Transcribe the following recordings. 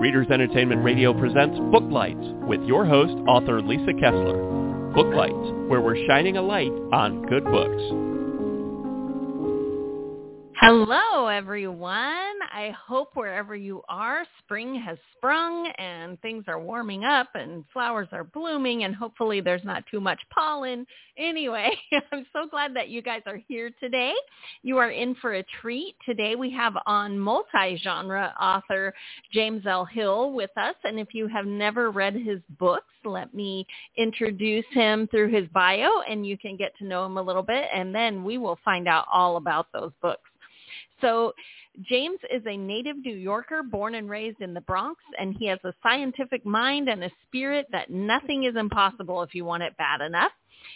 Readers Entertainment Radio presents Booklights with your host, author Lisa Kessler. Booklights, where we're shining a light on good books. Hello, everyone. I hope wherever you are, spring has sprung and things are warming up and flowers are blooming and hopefully there's not too much pollen. Anyway, I'm so glad that you guys are here today. You are in for a treat. Today we have on multi-genre author James L. Hill with us. And if you have never read his books, let me introduce him through his bio and you can get to know him a little bit and then we will find out all about those books. So James is a native New Yorker born and raised in the Bronx, and he has a scientific mind and a spirit that nothing is impossible if you want it bad enough.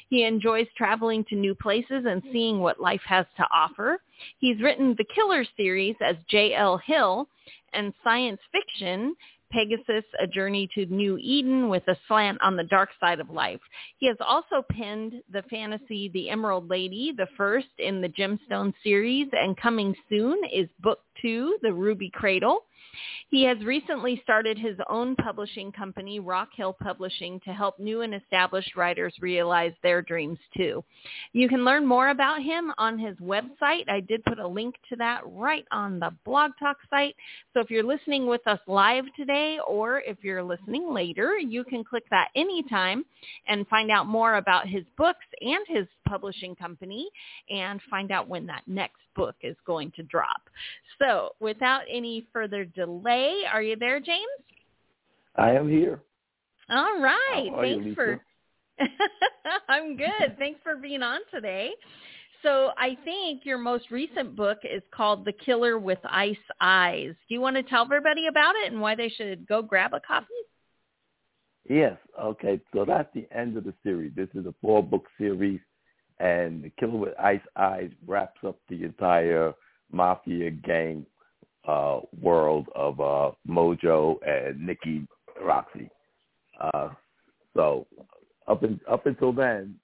He enjoys traveling to new places and seeing what life has to offer. He's written the Killer series as J.L. Hill and science fiction Pegasus, A Journey to New Eden with a slant on the dark side of life. He has also penned the fantasy The Emerald Lady, the first in the Gemstone series, and coming soon is book two, The Ruby Cradle. He has recently started his own publishing company, Rock Hill Publishing, to help new and established writers realize their dreams too. You can learn more about him on his website. I did put a link to that right on the Blog Talk site. So if you're listening with us live today or if you're listening later, you can click that anytime and find out more about his books and his publishing company and find out when that next book is going to drop. So without any further delay, are you there, James? I am here. All right. Thanks you, for I'm good. Thanks for being on today. So I think your most recent book is called The Killer with Ice Eyes. Do you want to tell everybody about it and why they should go grab a copy? Yes. Okay. So that's the end of the series. This is a four book series and Killer with Ice Eyes wraps up the entire mafia gang uh, world of uh, Mojo and Nikki Roxy. Uh, so up in, up until then,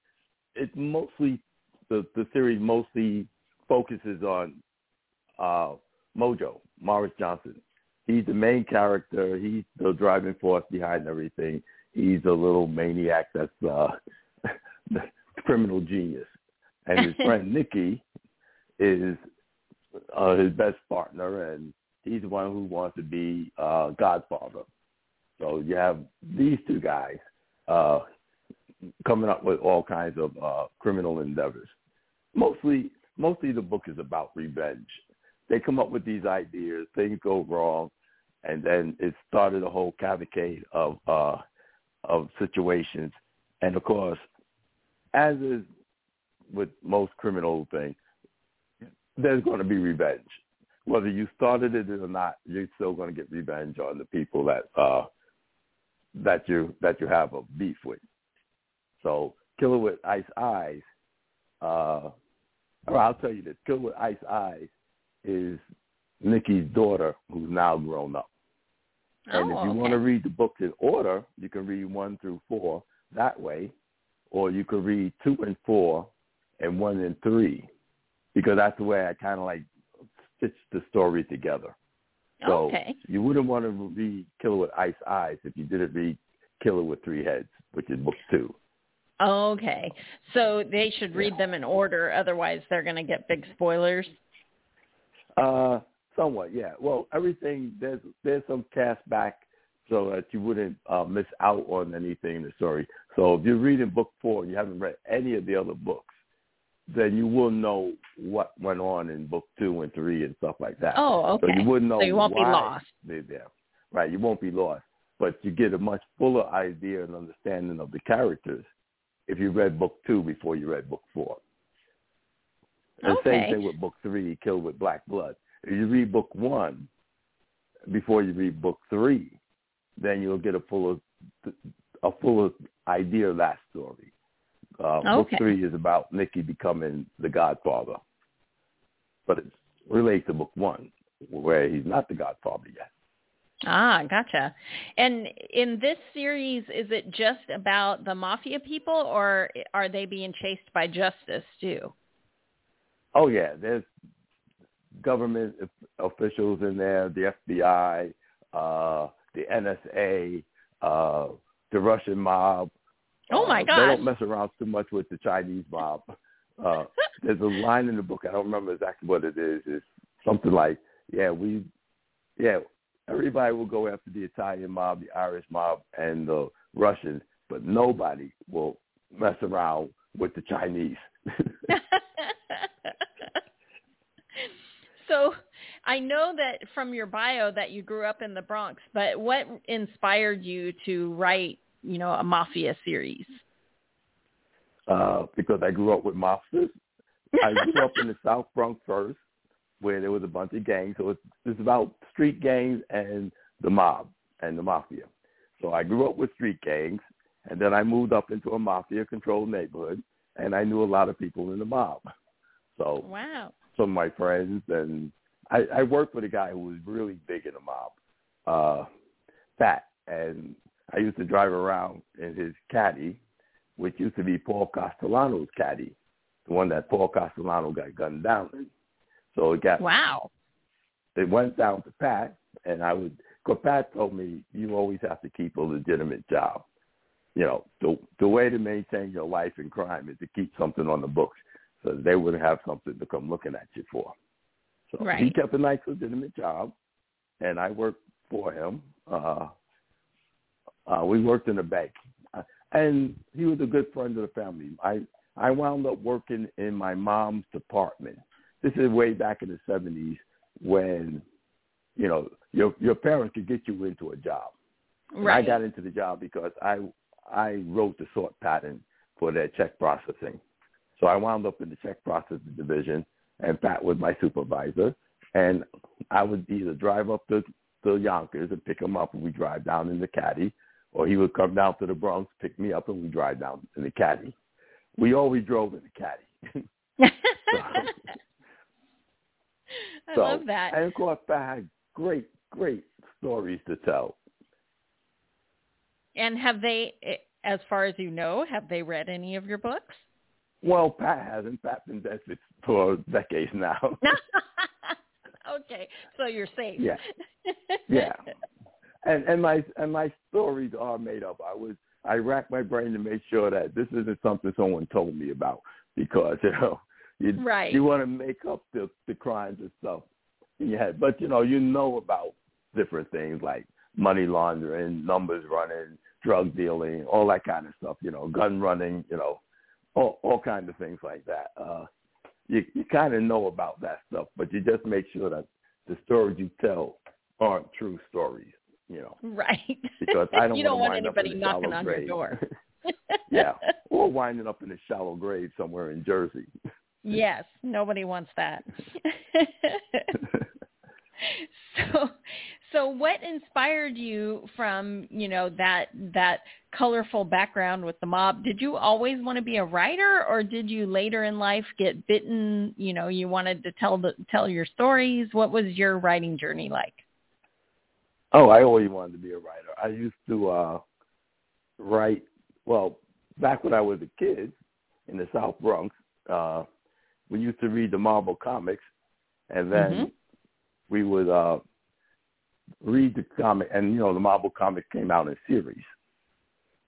it's mostly the the series mostly focuses on uh, Mojo Morris Johnson. He's the main character. He's the driving force behind everything. He's a little maniac that's uh, criminal genius. And his friend Nikki is uh, his best partner, and he's the one who wants to be uh, Godfather. So you have these two guys uh, coming up with all kinds of uh, criminal endeavors. Mostly, mostly the book is about revenge. They come up with these ideas, things go wrong, and then it started a whole cavalcade of uh, of situations. And of course, as is with most criminal things, there's going to be revenge. Whether you started it or not, you're still going to get revenge on the people that uh, that you that you have a beef with. So, Killer with Ice Eyes. Uh, or I'll tell you this: Killer with Ice Eyes is Nikki's daughter, who's now grown up. And oh, if you okay. want to read the books in order, you can read one through four that way, or you could read two and four and one and three, because that's the way I kind of like stitch the story together. So okay. you wouldn't want to read Killer with Ice Eyes if you didn't read Killer with Three Heads, which is book two. Okay. So they should read them in order, otherwise they're going to get big spoilers. Uh, somewhat, yeah. Well, everything there's there's some cast back so that you wouldn't uh, miss out on anything in the story. So if you're reading book four and you haven't read any of the other books, then you will know what went on in book two and three and stuff like that. Oh, okay. So you wouldn't know So you won't be lost. they're there. Right, you won't be lost. But you get a much fuller idea and understanding of the characters if you read book two before you read book four. The Okay. same thing with book three, Killer with Black Blood. If you read book one before you read book three, then you'll get a fuller a fuller idea of that story. Uh, Book three is about Nikki becoming the Godfather, but it relates to book one, where he's not the Godfather yet. Ah, gotcha. And in this series, is it just about the mafia people, or are they being chased by justice too? Oh yeah, there's government officials in there, the FBI, uh, the NSA, uh, the Russian mob. Oh my uh, gosh! They don't mess around too much with the Chinese mob. Uh, there's a line in the book. I don't remember exactly what it is. It's something like, "Yeah, we, yeah, everybody will go after the Italian mob, the Irish mob, and the Russians, but nobody will mess around with the Chinese." so I know that from your bio that you grew up in the Bronx, but what inspired you to write, you know, a mafia series? Uh, because I grew up with mobsters. I grew up in the South Bronx first, where there was a bunch of gangs. So it's, it's about street gangs and the mob and the mafia. So I grew up with street gangs, and then I moved up into a mafia-controlled neighborhood, and I knew a lot of people in the mob. So wow. some of my friends, and I, I worked with a guy who was really big in the mob, uh, fat, and I used to drive around in his caddy, which used to be Paul Castellano's caddy, the one that Paul Castellano got gunned down in. So it got wow. It went down to Pat, and I would. Cause Pat told me you always have to keep a legitimate job. You know, the the way to maintain your life in crime is to keep something on the books, so they wouldn't have something to come looking at you for. So right. he kept a nice legitimate job, and I worked for him. Uh, uh, we worked in a bank, uh, and he was a good friend of the family. I I wound up working in my mom's department. This is way back in the seventies when, you know, your your parents could get you into a job. And I got into the job because I I wrote the sort pattern for their check processing. So I wound up in the check processing division, and Pat was my supervisor. And I would either drive up to, to Yonkers and pick him up, and we drive down in the caddy, or he would come down to the Bronx, pick me up, and we drive down in the caddy. We always drove in the caddy. I so, love that. And of course, Pat had great, great stories to tell. And have they, as far as you know, have they read any of your books? Well, Pat hasn't. Pat's been dead for decades now. okay, so you're safe. Yeah. Yeah. and and my and my stories are made up. I was I racked my brain to make sure that this isn't something someone told me about because you know you Right. you want to make up the the crimes and stuff in your head, but you know you know about different things like money laundering, numbers running, drug dealing, all that kind of stuff. You know, gun running. You know, all all kinds of things like that. Uh, you you kind of know about that stuff, but you just make sure that the stories you tell aren't true stories. You know, Right. because I don't you don't want wind up in anybody knocking on grave. your door. yeah, or winding up in a shallow grave somewhere in Jersey. yes, nobody wants that. so so what inspired you from, you know, that that colorful background with the mob? Did you always want to be a writer or did you later in life get bitten, you know, you wanted to tell the tell your stories? What was your writing journey like? Oh, I always wanted to be a writer. I used to uh write well, back when I was a kid in the South Bronx, uh we used to read the Marvel comics and then Mhm. we would uh read the comic and you know the Marvel comic came out in series.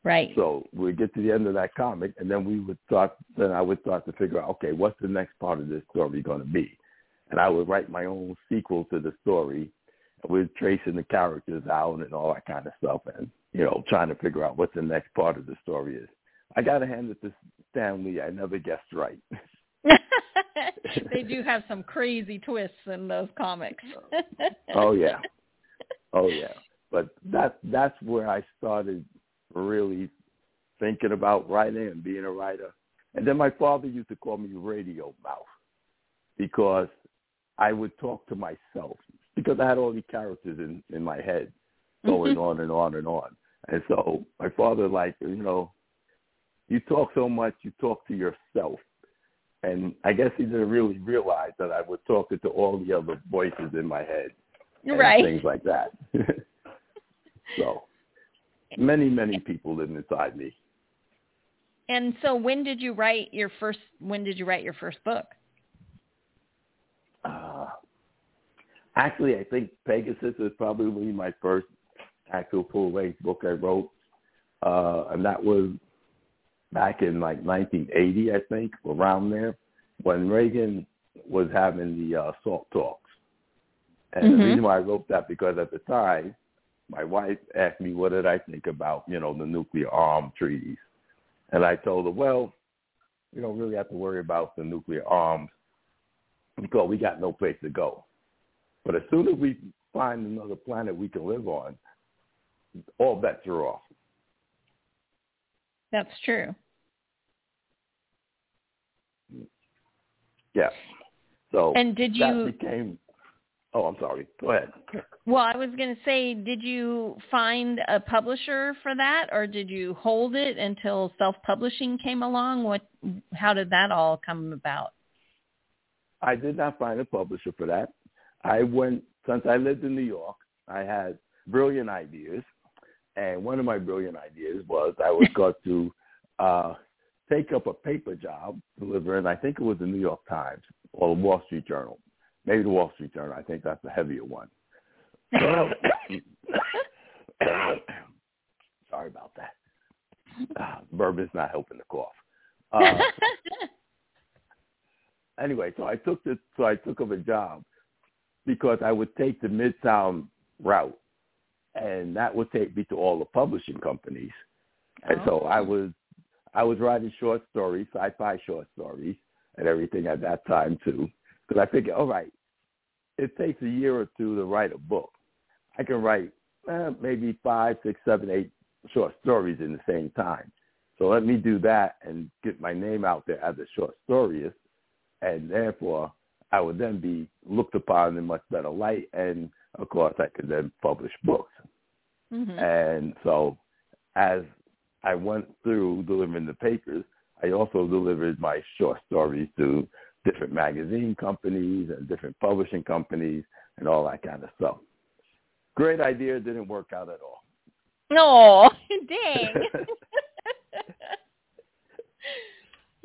Right. So we'd get to the end of that comic, and then we would start. Then I would start to figure out, okay, what's the next part of this story going to be? And I would write my own sequel to the story, and we're tracing the characters out and all that kind of stuff, and you know, trying to figure out what the next part of the story is. I got to hand it to Stan Lee. I never guessed right. they do have some crazy twists in those comics. oh yeah, oh yeah. But that that's where I started really thinking about writing and being a writer. And then my father used to call me radio mouth because I would talk to myself because I had all these characters in in my head mm-hmm. going on and on and on. And so my father like, you know, you talk so much, you talk to yourself. And I guess he didn't really realize that I was talking to all the other voices in my head right. things like that. so many, many people live inside me. And so when did you write your first when did you write your first book? Uh, actually, I think Pegasus is probably my first actual full length book I wrote, uh, and that was back in like 1980, I think, around there, when Reagan was having the uh, SALT talks. And Mhm. the reason why I wrote that because at the time, my wife asked me what did I think about, you know, the nuclear arm treaties. And I told her, well, we don't really have to worry about the nuclear arms because we got no place to go. But as soon as we find another planet we can live on, all bets are off. That's true. Yeah. So And did that you became. Oh, I'm sorry. Go ahead. Well, I was going to say, did you find a publisher for that, or did you hold it until self-publishing came along? What? How did that all come about? I did not find a publisher for that. I went since I lived in New York. I had brilliant ideas, and one of my brilliant ideas was I was going to uh, take up a paper job delivering. I think it was the New York Times or the Wall Street Journal, maybe the Wall Street Journal. I think that's the heavier one. Sorry about that. Uh, bourbon's not helping the cough. Uh, anyway, so I took the so I took up a job because I would take the Midtown route, and that would take me to all the publishing companies. And so I Oh. was I was writing short stories, sci-fi short stories, and everything at that time too. Because I figured, all right, it takes a year or two to write a book. I can write eh, maybe five, six, seven, eight short stories in the same time. So let me do that and get my name out there as a short storyist, and therefore I would then be looked upon in much better light, and of course I could then publish books. Mhm. And so as I went through delivering the papers, I also delivered my short stories to different magazine companies and different publishing companies and all that kind of stuff. Great idea, didn't work out at all. No, dang.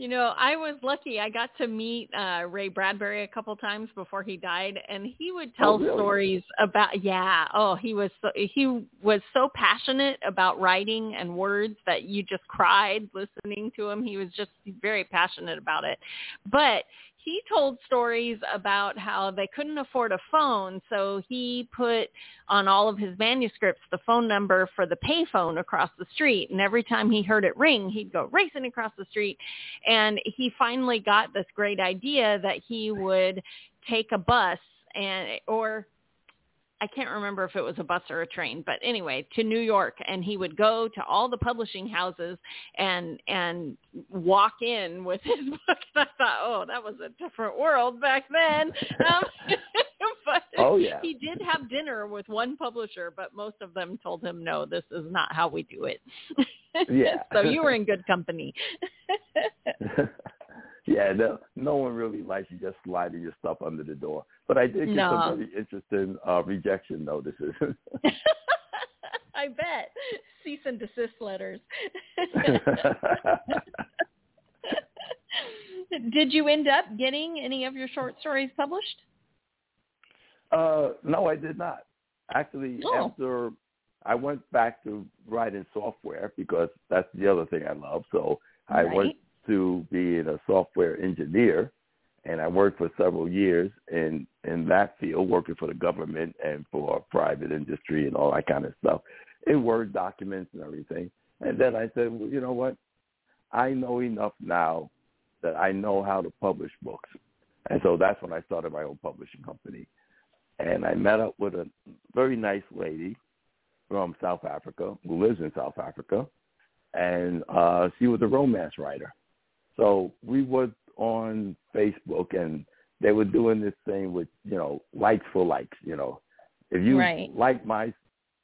you know, I was lucky. I got to meet uh Ray Bradbury a couple times before he died, and he would tell Oh, really? stories about. Yeah. Oh, he was so, he was so passionate about writing and words that you just cried listening to him. He was just very passionate about it, but he told stories about how they couldn't afford a phone, so he put on all of his manuscripts the phone number for the payphone across the street. And every time he heard it ring, he'd go racing across the street. And he finally got this great idea that he would take a bus and or I can't remember if it was a bus or a train, but anyway, to New York and he would go to all the publishing houses and and walk in with his book. And I thought, oh, that was a different world back then. Um, but Oh, yeah. he did have dinner with one publisher, but most of them told him, no, this is not how we do it. Yeah. so you were in good company. Yeah, no, no one really likes you just sliding your stuff under the door. But I did get No. some very interesting uh, rejection notices. I bet. Cease and desist letters. Did you end up getting any of your short stories published? uh, no, I did not. Actually, Oh. after I went back to writing software because that's the other thing I love. So I Right. went to being a software engineer, and I worked for several years in in that field, working for the government and for private industry and all that kind of stuff, in Word documents and everything. And then I said, well, you know what? I know enough now that I know how to publish books, and so that's when I started my own publishing company. And I met up with a very nice lady from South Africa who lives in South Africa, and uh, she was a romance writer. So we were on Facebook, and they were doing this thing with you know likes for likes. You know, if you Right. like my,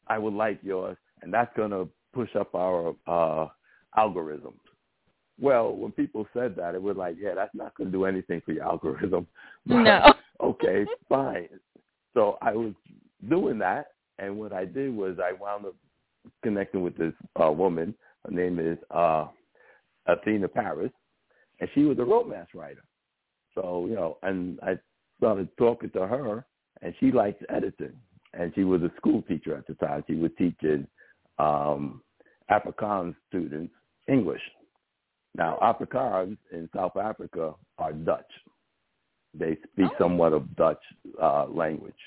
I would like yours, and that's gonna push up our uh, algorithms. Well, when people said that, it was like, yeah, that's not gonna do anything for your algorithm. But, No. okay, fine. So I was doing that, and what I did was I wound up connecting with this uh, woman. Her name is uh, Athena Paris, and she was a romance writer. So you know, and I started talking to her, and she likes editing. and she was a school teacher at the time. She was teaching um, Afrikaans students English. Now, Afrikaans in South Africa are Dutch. They speak Oh. somewhat of Dutch uh, language.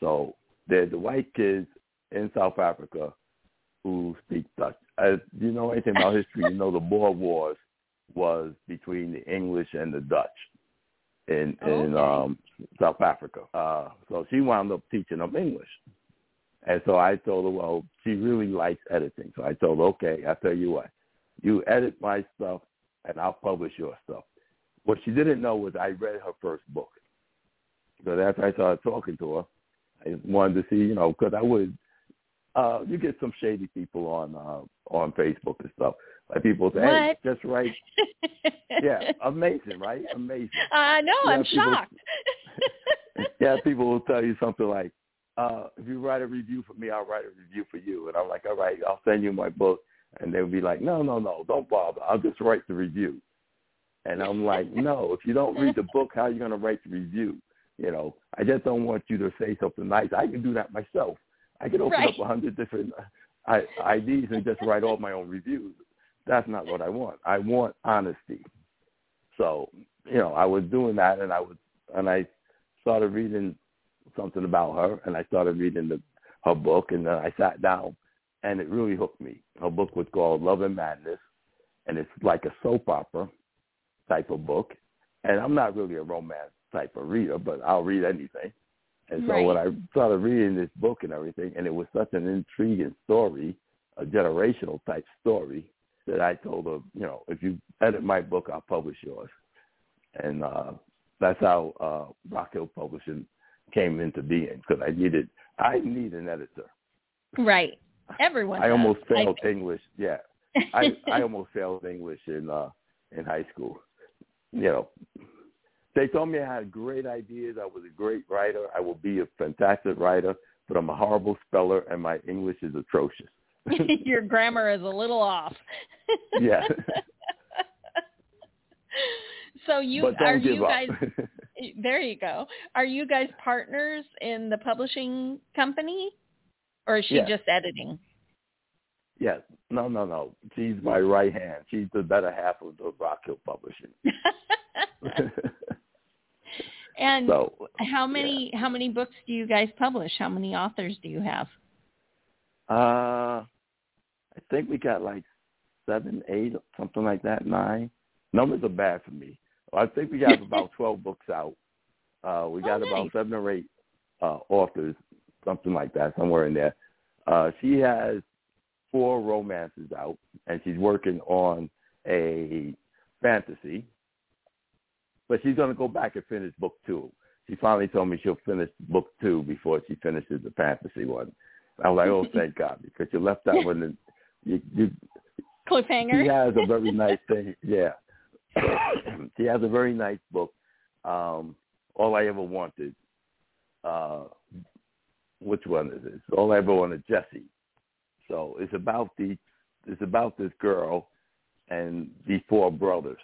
So they're the white kids in South Africa who speak Dutch. As you know anything about history, you know the Boer Wars was between the English and the Dutch in in Okay. um, South Africa. Uh, so she wound up teaching them English. And so I told her, well, she really likes editing. So I told her, okay, I'll tell you what, you edit my stuff and I'll publish your stuff. What she didn't know was I read her first book. Because after I started talking to her, I wanted to see, you know, because I would, uh, you get some shady people on uh, on Facebook and stuff. Like people say, hey, just write. Yeah, amazing, right? Amazing. I know. I'm people- shocked. yeah, people will tell you something like, uh, if you write a review for me, I'll write a review for you. And I'm like, all right, I'll send you my book. And they'll be like, no, no, no, don't bother. I'll just write the review. And I'm like, no, if you don't read the book, how are you going to write the review? You know, I just don't want you to say something nice. I can do that myself. I can open Right. up a hundred different uh, I- IDs and just write all my own reviews. That's not what I want. I want honesty. So, you know, I was doing that and I was, and I started reading something about her and I started reading the, her book and then I sat down and it really hooked me. Her book was called Love and Madness and it's like a soap opera type of book. And I'm not really a romance type of reader, but I'll read anything. And so Right. when I started reading this book and everything, and it was such an intriguing story, a generational type story, that I told her, you know, if you edit my book, I'll publish yours. And uh, that's how uh, Rock Hill Publishing came into being because I needed, I need an editor. right. Everyone. I does, almost failed think. English. Yeah, I I almost failed English in uh in high school. You know, they told me I had great ideas. I was a great writer. I will be a fantastic writer, but I'm a horrible speller and my English is atrocious. Your grammar is a little off. yeah, so you are you guys there you go. Are you guys partners in the publishing company or is she Yeah. just editing? yes, no, no, no. She's my right hand. She's the better half of the Rock Hill Publishing. And so how many how many books do you guys publish? How many authors do you have? Uh, I think we got like seven, eight, something like that, nine. Numbers are bad for me. I think we got about 12 books out. Uh, we got Oh, about seven or eight uh, authors, something like that, somewhere in there. Uh, she has four romances out, and she's working on a fantasy. But she's going to go back and finish book two. She finally told me she'll finish book two before she finishes the fantasy one. I was like, oh, thank God, because you left that one. And you, you, Cliffhanger. she has a very nice thing. Yeah, she has a very nice book. Um, All I ever wanted. Uh, which one is it? All I ever wanted, Jesse. So it's about the it's about this girl and these four brothers,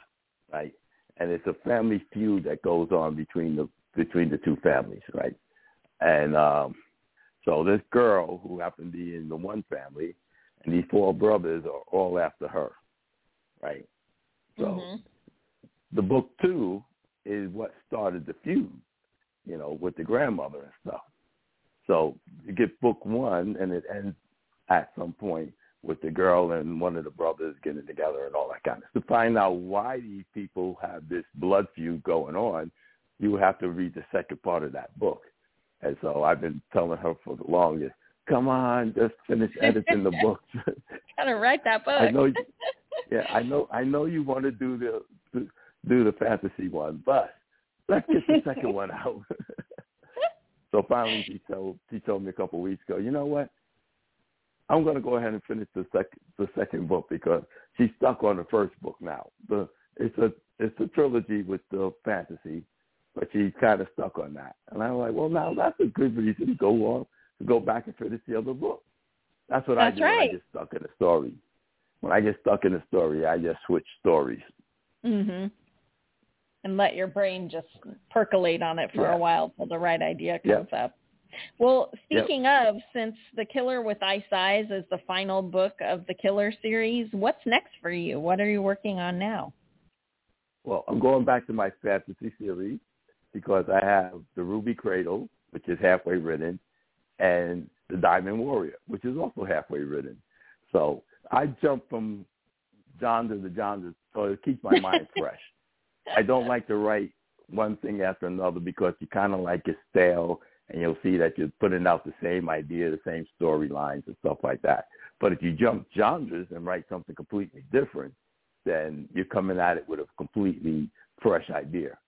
right? And it's a family feud that goes on between the between the two families, right? And um, so this girl who happened to be in the one family, and these four brothers are all after her, right? So Mhm. the book two is what started the feud, you know, with the grandmother and stuff. So you get book one, and it ends at some point with the girl and one of the brothers getting together and all that kind of stuff. To find out why these people have this blood feud going on, you have to read the second part of that book. And so I've been telling her for the longest, come on, just finish editing the book. Gotta write that book. I know. You, yeah, I know. I know you want to do the do the fantasy one, but let's get the second one out. so finally, she told she told me a couple of weeks ago, you know what? I'm going to go ahead and finish the second the second book because she's stuck on the first book now. The it's a it's a trilogy with the fantasy, but she's kind of stuck on that. And I'm like, well, now that's a good reason to go on to go back and finish the other book. That's what I That's do when I get stuck in a story. When I get stuck in a story, I just switch stories. Mhm. And let your brain just percolate on it for Yeah. a while till the right idea Yeah. comes up. Well, speaking yep. of, since The Killer with Ice Eyes is the final book of the Killer series, what's next for you? What are you working on now? Well, I'm going back to my fantasy series because I have The Ruby Cradle, which is halfway written, and The Diamond Warrior, which is also halfway written. So I jump from genre to genre so it keeps my mind fresh. I don't like to write one thing after another because you kind of like get stale and you'll see that you're putting out the same idea, the same storylines and stuff like that. But if you jump genres and write something completely different, then you're coming at it with a completely fresh idea.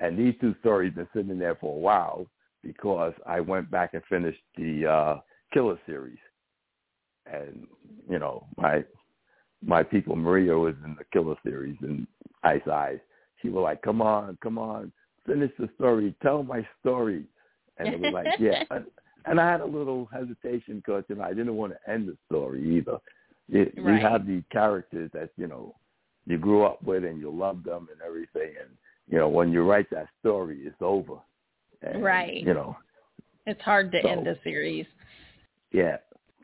And these two stories have been sitting there for a while because I went back and finished the uh, Killer series. And, you know, my my people, Maria was in the Killer series and Ice Eyes. She was like, come on, come on, finish the story, tell my story. And it was like, yeah. And I had a little hesitation because, you know, I didn't want to end the story either. It, right. You have these characters that, you know, you grew up with and you love them and everything. And, you know, when you write that story, it's over. And, right. You know. It's hard to so, end a series. Yeah.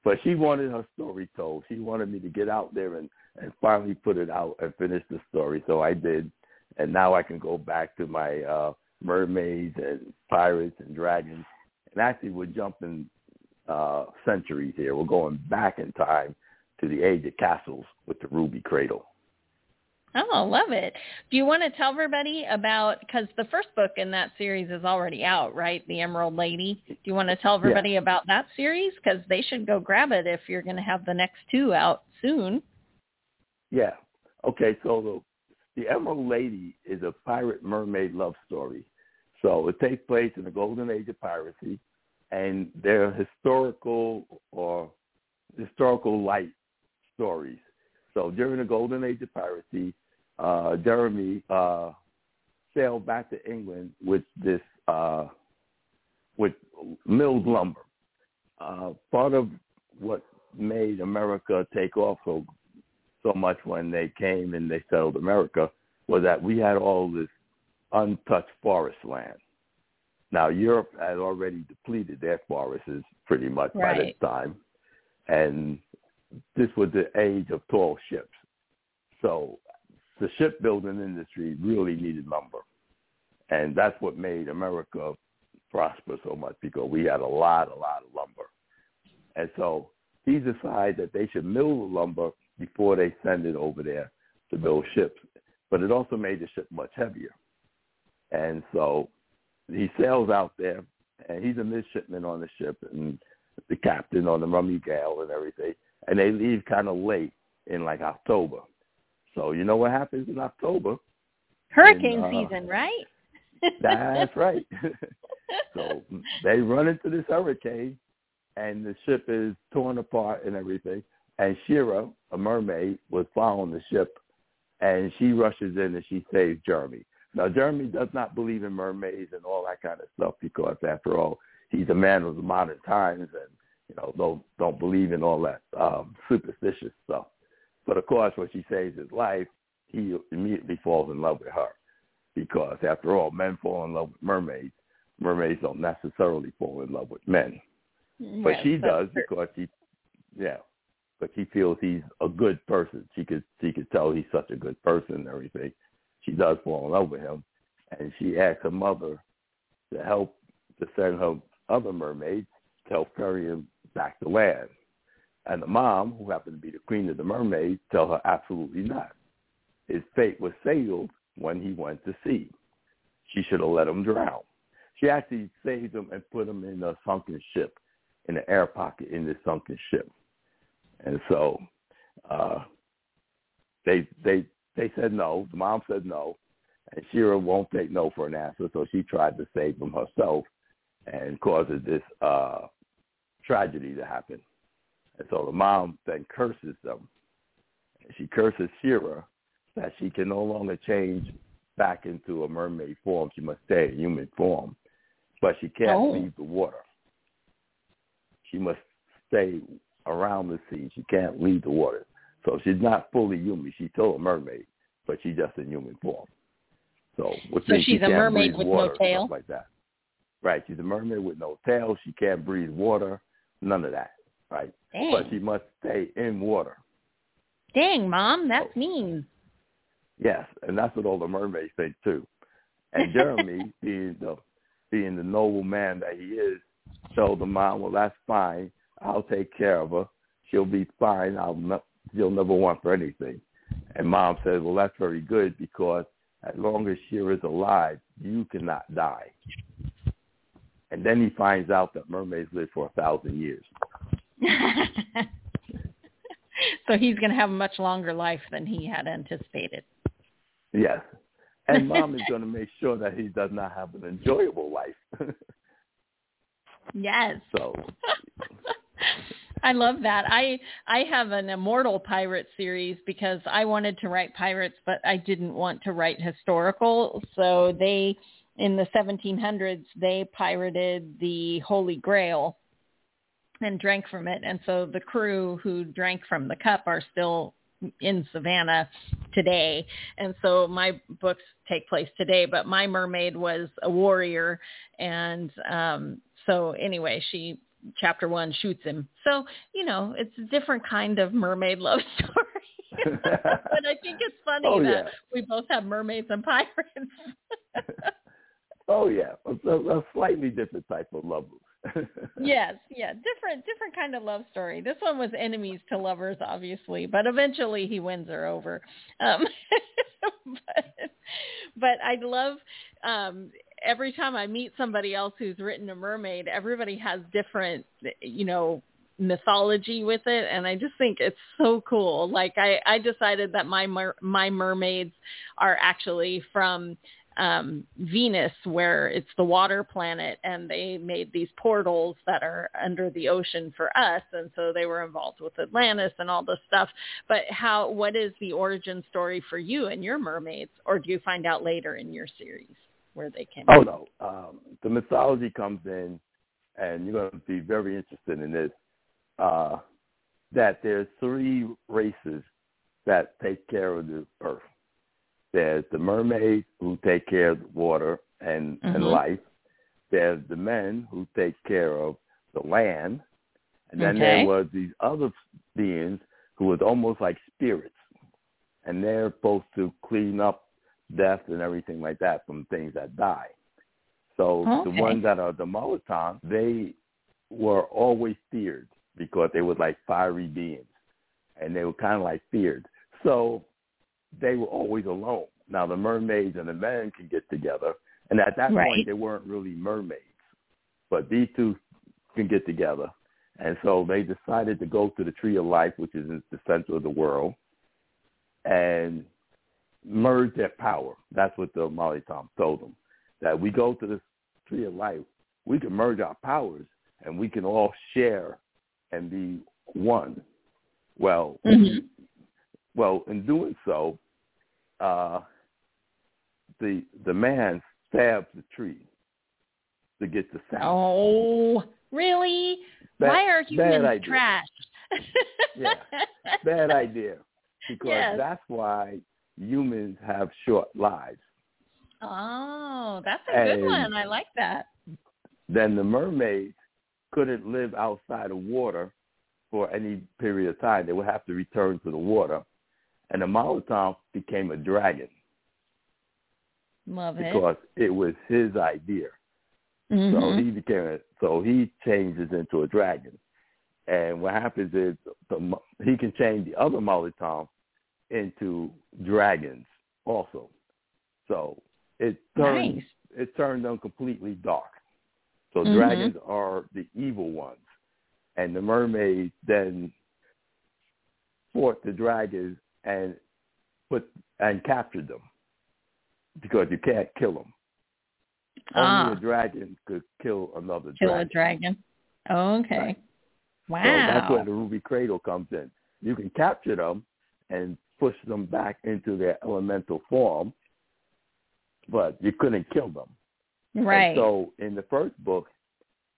But she wanted her story told. She wanted me to get out there and, and finally put it out and finish the story. So I did. And now I can go back to my uh mermaids and pirates and dragons. And actually we're jumping uh centuries here. We're going back in time to the age of castles with the ruby cradle. Oh, I love it. Do you want to tell everybody about, because the first book in that series is already out, right? The Emerald Lady. Do you want to tell everybody yeah. about that series? Because they should go grab it if you're going to have the next two out soon. Yeah. Okay, so the, the Emerald Lady is a pirate mermaid love story. So it takes place in the golden age of piracy, and they're historical or historical light stories. So during the golden age of piracy, uh, Jeremy uh, sailed back to England with this uh, with milled lumber. Uh, part of what made America take off so so much when they came and they settled America was that we had all this untouched forest land. Now Europe had already depleted their forests pretty much right. by this time, and this was the age of tall ships. So the shipbuilding industry really needed lumber. And that's what made America prosper so much because we had a lot, a lot of lumber. And so he decided that they should mill the lumber before they send it over there to build ships. But it also made the ship much heavier. And so he sails out there, and he's a midshipman on the ship and the captain on the Rummy Gale and everything. And they leave kind of late in like October. So you know what happens in October? Hurricane uh, season, right? that's right. so they run into this hurricane, and the ship is torn apart and everything. And Shira, a mermaid, was following the ship, and she rushes in and she saves Jeremy. Now, Jeremy does not believe in mermaids and all that kind of stuff because, after all, he's a man of the modern times and you know don't don't believe in all that um, superstitious stuff. But of course, when she saves his life, he immediately falls in love with her because, after all, men fall in love with mermaids. Mermaids don't necessarily fall in love with men, but she does true. because she, yeah, but she feels he's a good person. She could she could tell he's such a good person and everything. She does fall in love with him, and she asks her mother to help to send her other mermaids to help ferry him back to land. And the mom, who happened to be the queen of the mermaids, tell her absolutely not. His fate was sealed when he went to sea. She should have let him drown. She actually saved him and put him in a sunken ship, in an air pocket in this sunken ship. And so uh, they they they said no. The mom said no, and Shira won't take no for an answer. So she tried to save him herself, and causes this uh, tragedy to happen. And so the mom then curses them. And she curses Shira that she can no longer change back into a mermaid form. She must stay in human form. But she can't Oh. leave the water. She must stay around the sea. She can't leave the water. So she's not fully human. She's still a mermaid, but she's just in human form. So, So means she she's a mermaid with no tail? Like that. Right. She's a mermaid with no tail. She can't breathe water. None of that. Right. Dang. But she must stay in water. Dang, Mom, that's mean. Yes, and that's what all the mermaids think too. And Jeremy, being the being the noble man that he is, told the mom, "Well, that's fine. I'll take care of her. She'll be fine. I'll not, she'll never want for anything." And mom says, "Well, that's very good because as long as she is alive, you cannot die." And then he finds out that mermaids live for a thousand years. so he's going to have a much longer life than he had anticipated. Yes. And mom is going to make sure that he does not have an enjoyable life. yes. So I love that. I I have an immortal pirate series because I wanted to write pirates but I didn't want to write historical. So they in the 1700s they pirated the Holy Grail and drank from it. And so the crew who drank from the cup are still in Savannah today. And so my books take place today, but my mermaid was a warrior. And um, so anyway, she chapter one shoots him. So, you know, it's a different kind of mermaid love story. but I think it's funny oh, that yeah. we both have mermaids and pirates. oh yeah, a, a slightly different type of love. yes, yeah, different different kind of love story. This one was enemies to lovers, obviously, but eventually he wins her over. Um, but, but I love um, every time I meet somebody else who's written a mermaid. Everybody has different, you know, mythology with it and I just think it's so cool. Like I I decided that my mer- my mermaids are actually from um, Venus, where it's the water planet, and they made these portals that are under the ocean for us, and so they were involved with Atlantis and all this stuff. But how? What is the origin story for you and your mermaids, or do you find out later in your series where they came? Oh no, um, the mythology comes in, and you're going to be very interested in this. Uh, that there's three races that take care of the earth. There's the mermaids who take care of the water and, Mhm. and life. There's the men who take care of the land. And then Okay. there was these other beings who was almost like spirits. And they're supposed to clean up death and everything like that from things that die. So the ones that are the Molotons, they were always feared because they were like fiery beings. And they were kind of like feared. So they were always alone. Now the mermaids and the men can get together, and at that Right. point they weren't really mermaids, but these two can get together, and so they decided to go to the Tree of Life, which is in the center of the world, and merge their power. That's what the Molly Tom told them that we go to the Tree of Life, we can merge our powers, and we can all share and be one. Well, Mhm. well, in doing so, uh, the the man stabs the tree to get the sound. Oh, really? Bad- Why are humans trash? Yeah. Bad idea, because Yes. that's why humans have short lives. Oh, that's a good one. I like that. Then the mermaids couldn't live outside of water for any period of time. They would have to return to the water, and the Molotov became a dragon Love it. because it was his idea. So Mhm. he became a, so he changes into a dragon, and what happens is the, he can change the other Molotov into dragons also. So it turned Nice. it turned them completely dark. So Mhm. dragons are the evil ones, and the mermaids then fought the dragons and put and captured them because you can't kill them. Ah. Only a dragon could kill another Kill a dragon. dragon. Okay. Right. Wow. So that's where the ruby cradle comes in. You can capture them and push them back into their elemental form, but you couldn't kill them. And right. so in the first book,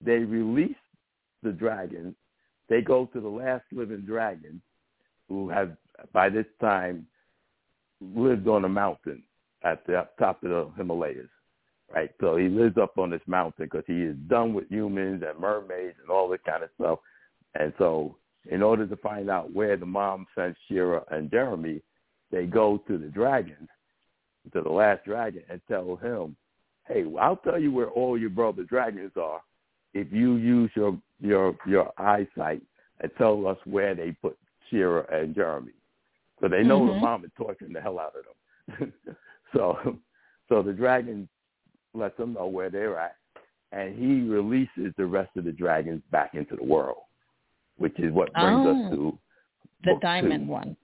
they release the dragon. They go to the last living dragon, who have by this time lived on a mountain at the top of the Himalayas, right? So he lives up on this mountain because he is done with humans and mermaids and all that kind of stuff. And so in order to find out where the mom sent Shira and Jeremy, they go to the dragon, to the last dragon, and tell him, hey, I'll tell you where all your brother dragons are if you use your your your eyesight and tell us where they put Shira and Jeremy. So they know Mhm. the mom is torturing the hell out of them. so so the dragon lets them know where they're at and he releases the rest of the dragons back into the world, which is what brings Oh. us to The diamond two. one.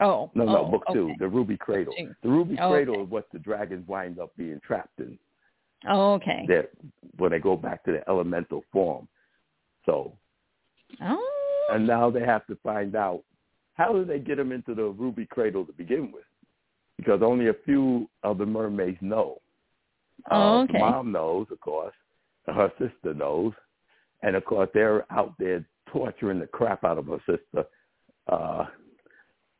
Oh. No, no, oh, book two, okay. the Ruby Cradle. The Ruby Oh, Cradle okay. is what the dragons wind up being trapped in. Oh, okay. That when they go back to the elemental form. So, Oh. and now they have to find out how did they get them into the Ruby Cradle to begin with, because only a few of the mermaids know. Oh, Uh, okay. The mom knows, of course. Her sister knows, and of course they're out there torturing the crap out of her sister uh,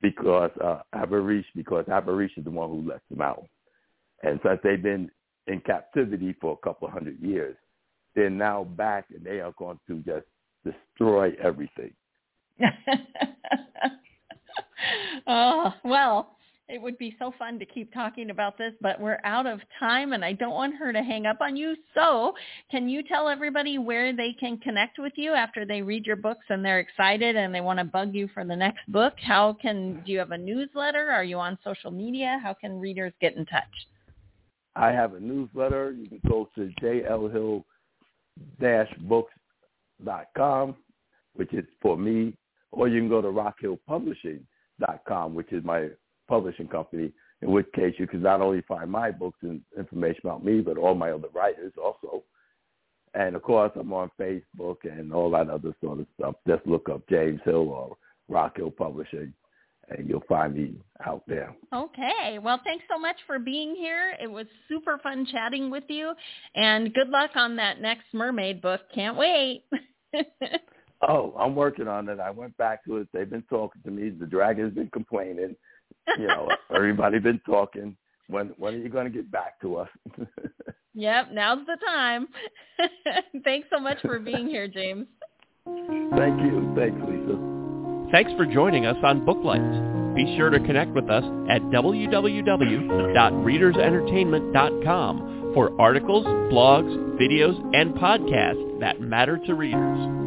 because uh, Avarish, because Avarish is the one who lets them out. And since they've been in captivity for a couple hundred years, they're now back and they are going to just destroy everything. oh, well, it would be so fun to keep talking about this, but we're out of time and I don't want her to hang up on you. So can you tell everybody where they can connect with you after they read your books and they're excited and they want to bug you for the next book? How can, do you have a newsletter? Are you on social media? How can readers get in touch? I have a newsletter. You can go to jlhill-books.com, which is for me, or you can go to rockhillpublishing.com, which is my publishing company, in which case you can not only find my books and information about me, but all my other writers also. And of course, I'm on Facebook and all that other sort of stuff. Just look up James Hill or Rock Hill Publishing, and you'll find me out there. Okay. Well, thanks so much for being here. It was super fun chatting with you and good luck on that next mermaid book. Can't wait. Oh, I'm working on it. I went back to it. They've been talking to me. The dragon's been complaining. You know, everybody been talking. When when are you going to get back to us? yep, now's the time. thanks so much for being here, James. Thank you. Thanks, Lisa. Thanks for joining us on Booklights. Be sure to connect with us at www.readersentertainment.com for articles, blogs, videos, and podcasts that matter to readers.